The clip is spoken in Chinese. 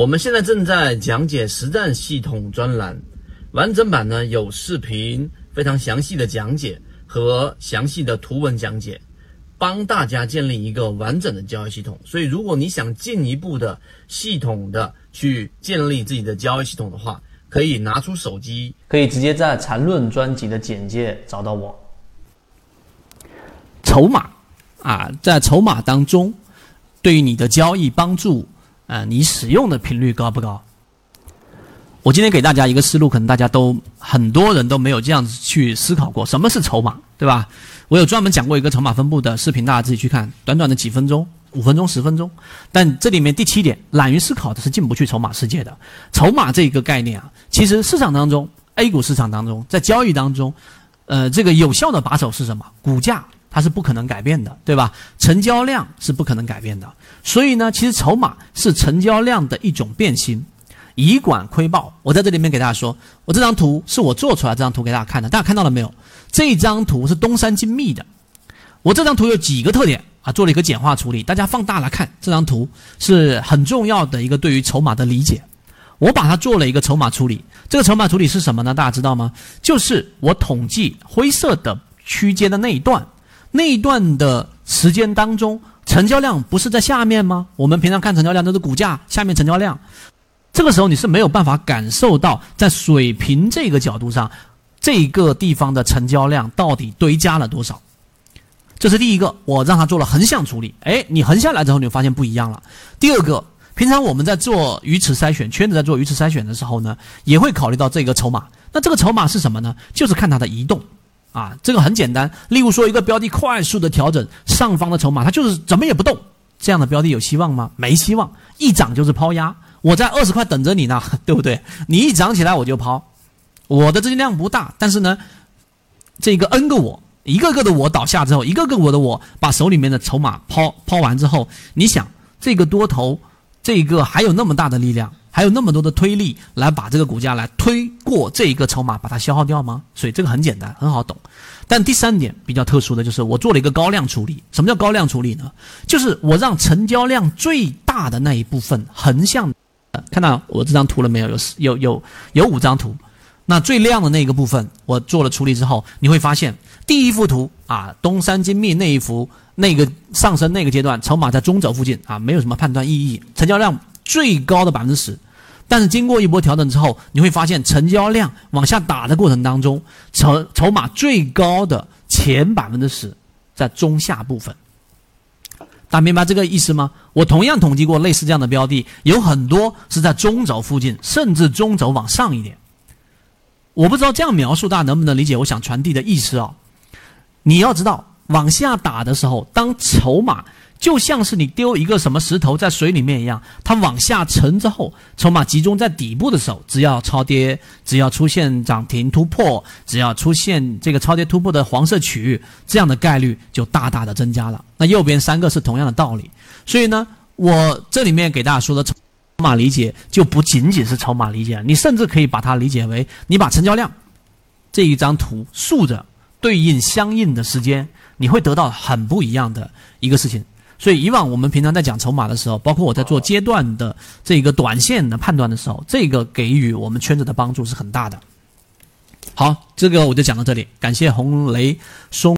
我们现在正在讲解实战系统专栏，完整版呢有视频，非常详细的讲解和详细的图文讲解，帮大家建立一个完整的交易系统。所以，如果你想进一步的系统的去建立自己的交易系统的话，可以拿出手机，可以直接在缠论专辑的简介找到我。筹码啊，在筹码当中，对于你的交易帮助。啊，你使用的频率高不高？我今天给大家一个思路，可能大家都很多人都没有这样子去思考过，什么是筹码，对吧？我有专门讲过一个筹码分布的视频，大家自己去看，短短的几分钟，五分钟、十分钟。但这里面第七点，懒于思考的是进不去筹码世界的。筹码这一个概念啊，其实市场当中，A 股市场当中，在交易当中，呃，这个有效的把手是什么？股价。它是不可能改变的，对吧？成交量是不可能改变的，所以呢，其实筹码是成交量的一种变形，以管窥豹。我在这里面给大家说，我这张图是我做出来这张图给大家看的，大家看到了没有？这张图是东山精密的。我这张图有几个特点啊？做了一个简化处理，大家放大来看，这张图是很重要的一个对于筹码的理解。我把它做了一个筹码处理，这个筹码处理是什么呢？大家知道吗？就是我统计灰色的区间的那一段。那一段的时间当中，成交量不是在下面吗？我们平常看成交量都是股价下面成交量，这个时候你是没有办法感受到在水平这个角度上，这个地方的成交量到底堆加了多少。这是第一个，我让他做了横向处理。哎，你横下来之后，你就发现不一样了。第二个，平常我们在做鱼池筛选，圈子在做鱼池筛选的时候呢，也会考虑到这个筹码。那这个筹码是什么呢？就是看它的移动。啊，这个很简单。例如说，一个标的快速的调整，上方的筹码它就是怎么也不动，这样的标的有希望吗？没希望，一涨就是抛压。我在二十块等着你呢，对不对？你一涨起来我就抛。我的资金量不大，但是呢，这个 N 个我，一个个的我倒下之后，一个个我的我把手里面的筹码抛抛完之后，你想这个多头，这个还有那么大的力量？还有那么多的推力来把这个股价来推过这一个筹码，把它消耗掉吗？所以这个很简单，很好懂。但第三点比较特殊的就是我做了一个高量处理。什么叫高量处理呢？就是我让成交量最大的那一部分横向，看到我这张图了没有？有有有有五张图。那最亮的那个部分我做了处理之后，你会发现第一幅图啊，东山精密那一幅那个上升那个阶段，筹码在中轴附近啊，没有什么判断意义，成交量。最高的百分之十，但是经过一波调整之后，你会发现成交量往下打的过程当中，筹筹码最高的前百分之十在中下部分。大家明白这个意思吗？我同样统计过类似这样的标的，有很多是在中轴附近，甚至中轴往上一点。我不知道这样描述大家能不能理解我想传递的意思啊？你要知道，往下打的时候，当筹码。就像是你丢一个什么石头在水里面一样，它往下沉之后，筹码集中在底部的时候，只要超跌，只要出现涨停突破，只要出现这个超跌突破的黄色区域，这样的概率就大大的增加了。那右边三个是同样的道理，所以呢，我这里面给大家说的筹码理解就不仅仅是筹码理解，你甚至可以把它理解为你把成交量这一张图竖着对应相应的时间，你会得到很不一样的一个事情。所以以往我们平常在讲筹码的时候，包括我在做阶段的这个短线的判断的时候，这个给予我们圈子的帮助是很大的。好，这个我就讲到这里，感谢红雷松。